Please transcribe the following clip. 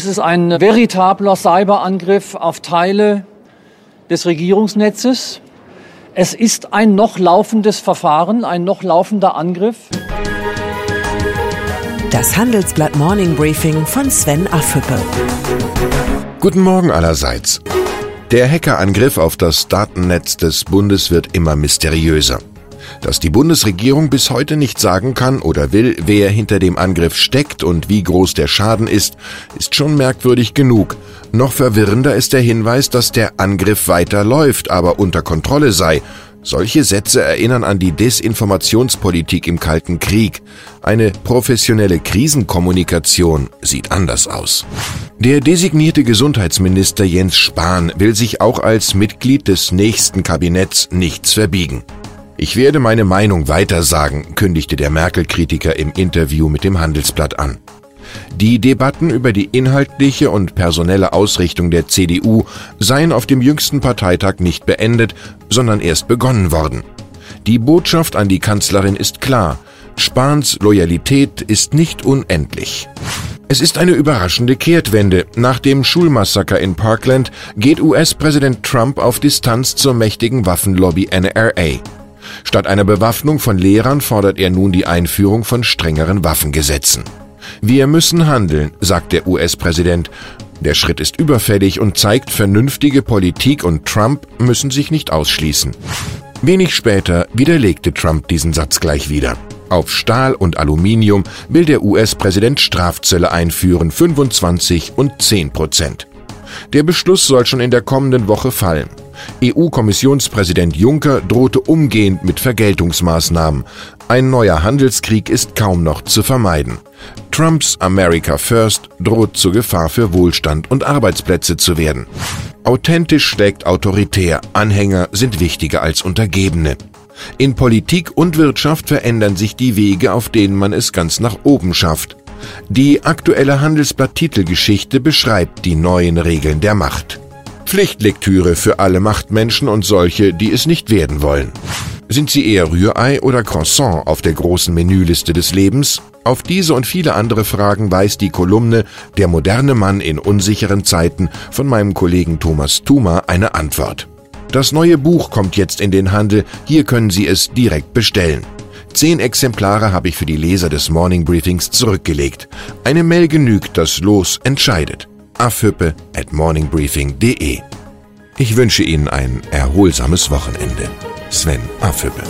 Es ist ein veritabler Cyberangriff auf Teile des Regierungsnetzes. Es ist ein noch laufendes Verfahren, ein noch laufender Angriff. Das Handelsblatt Morning Briefing von Sven Affüppe. Guten Morgen allerseits. Der Hackerangriff auf das Datennetz des Bundes wird immer mysteriöser. Dass die Bundesregierung bis heute nicht sagen kann oder will, wer hinter dem Angriff steckt und wie groß der Schaden ist, ist schon merkwürdig genug. Noch verwirrender ist der Hinweis, dass der Angriff weiter läuft, aber unter Kontrolle sei. Solche Sätze erinnern an die Desinformationspolitik im Kalten Krieg. Eine professionelle Krisenkommunikation sieht anders aus. Der designierte Gesundheitsminister Jens Spahn will sich auch als Mitglied des nächsten Kabinetts nichts verbiegen. Ich werde meine Meinung weitersagen, kündigte der Merkel-Kritiker im Interview mit dem Handelsblatt an. Die Debatten über die inhaltliche und personelle Ausrichtung der CDU seien auf dem jüngsten Parteitag nicht beendet, sondern erst begonnen worden. Die Botschaft an die Kanzlerin ist klar. Spahns Loyalität ist nicht unendlich. Es ist eine überraschende Kehrtwende. Nach dem Schulmassaker in Parkland geht US-Präsident Trump auf Distanz zur mächtigen Waffenlobby NRA. Statt einer Bewaffnung von Lehrern fordert er nun die Einführung von strengeren Waffengesetzen. Wir müssen handeln, sagt der US-Präsident. Der Schritt ist überfällig und zeigt, vernünftige Politik und Trump müssen sich nicht ausschließen. Wenig später widerlegte Trump diesen Satz gleich wieder. Auf Stahl und Aluminium will der US-Präsident Strafzölle einführen, 25 und 10 Prozent. Der Beschluss soll schon in der kommenden Woche fallen. EU-Kommissionspräsident Juncker drohte umgehend mit Vergeltungsmaßnahmen. Ein neuer Handelskrieg ist kaum noch zu vermeiden. Trumps America First droht zur Gefahr für Wohlstand und Arbeitsplätze zu werden. Authentisch schlägt autoritär, Anhänger sind wichtiger als Untergebene. In Politik und Wirtschaft verändern sich die Wege, auf denen man es ganz nach oben schafft. Die aktuelle Handelsblatt-Titelgeschichte beschreibt die neuen Regeln der Macht. Pflichtlektüre für alle Machtmenschen und solche, die es nicht werden wollen. Sind Sie eher Rührei oder Croissant auf der großen Menüliste des Lebens? Auf diese und viele andere Fragen weist die Kolumne Der moderne Mann in unsicheren Zeiten von meinem Kollegen Thomas Thuma eine Antwort. Das neue Buch kommt jetzt in den Handel, hier können Sie es direkt bestellen. Zehn Exemplare habe ich für die Leser des Morning Briefings zurückgelegt. Eine Mail genügt, das Los entscheidet afhüppe at morningbriefing.de. Ich wünsche Ihnen ein erholsames Wochenende. Sven Afhüppe.